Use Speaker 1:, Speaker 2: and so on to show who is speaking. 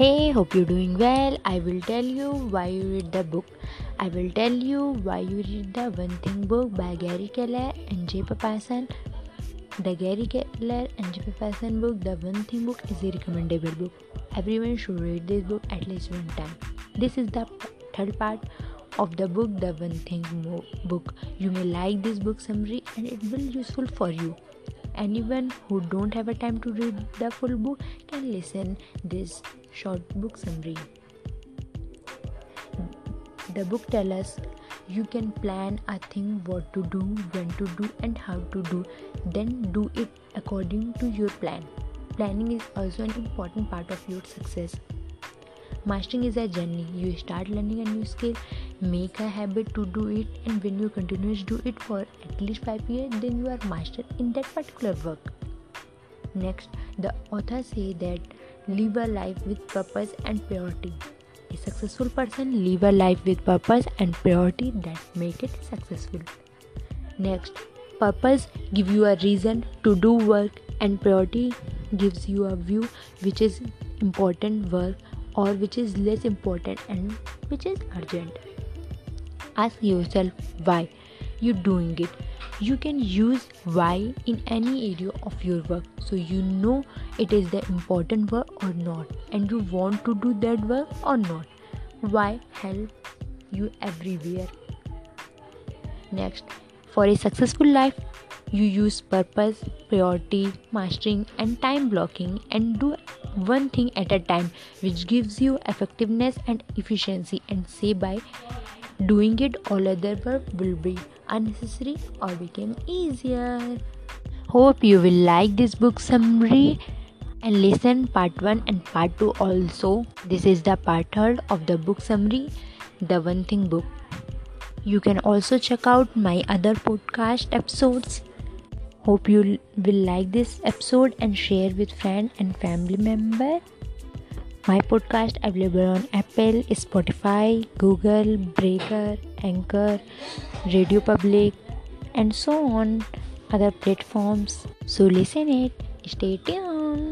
Speaker 1: Hey, hope you're doing well. I will tell you why you read the book. I will tell you why you read the One Thing book by Gary Keller and Jay Papasan. The Gary Keller and Jay Papasan book, The One Thing book, is a recommendable book. Everyone should read this book at least one time. This is the third part of the book, The One Thing book. You may like this book summary and it will be useful for you anyone who don't have a time to read the full book can listen this short book summary. The book tells us you can plan a thing what to do when to do and how to do. Then do it according to your plan. Planning is also an important part of your success. Mastering is a journey. You start learning a new skill make a habit to do it and when you continuously do it for at least 5 years then you are master in that particular work. Next the author say that live a life with purpose and purity. A successful person live a life with purpose and purity that make it successful. Next purpose give you a reason to do work and priority gives you a view which is important work or which is less important and which is urgent. Ask yourself why you're doing it you can use why in any area of your work. So you know it is the important work or not and you want to do that work or not. Why help you everywhere? Next for a successful life you use purpose priority mastering and time blocking and do one thing at a time which gives you effectiveness and efficiency and say by doing it all other work will be unnecessary or became easier. Hope you will like this book summary and listen part 1 and part 2 also. This is the part 3 of the book summary the one thing book. You can also check out my other podcast episodes. Hope you will like this episode and share with friend and family member my podcast available on Apple, Spotify, Google, Breaker, Anchor, Radio Public, and so on other platforms. So listen it. Stay tuned.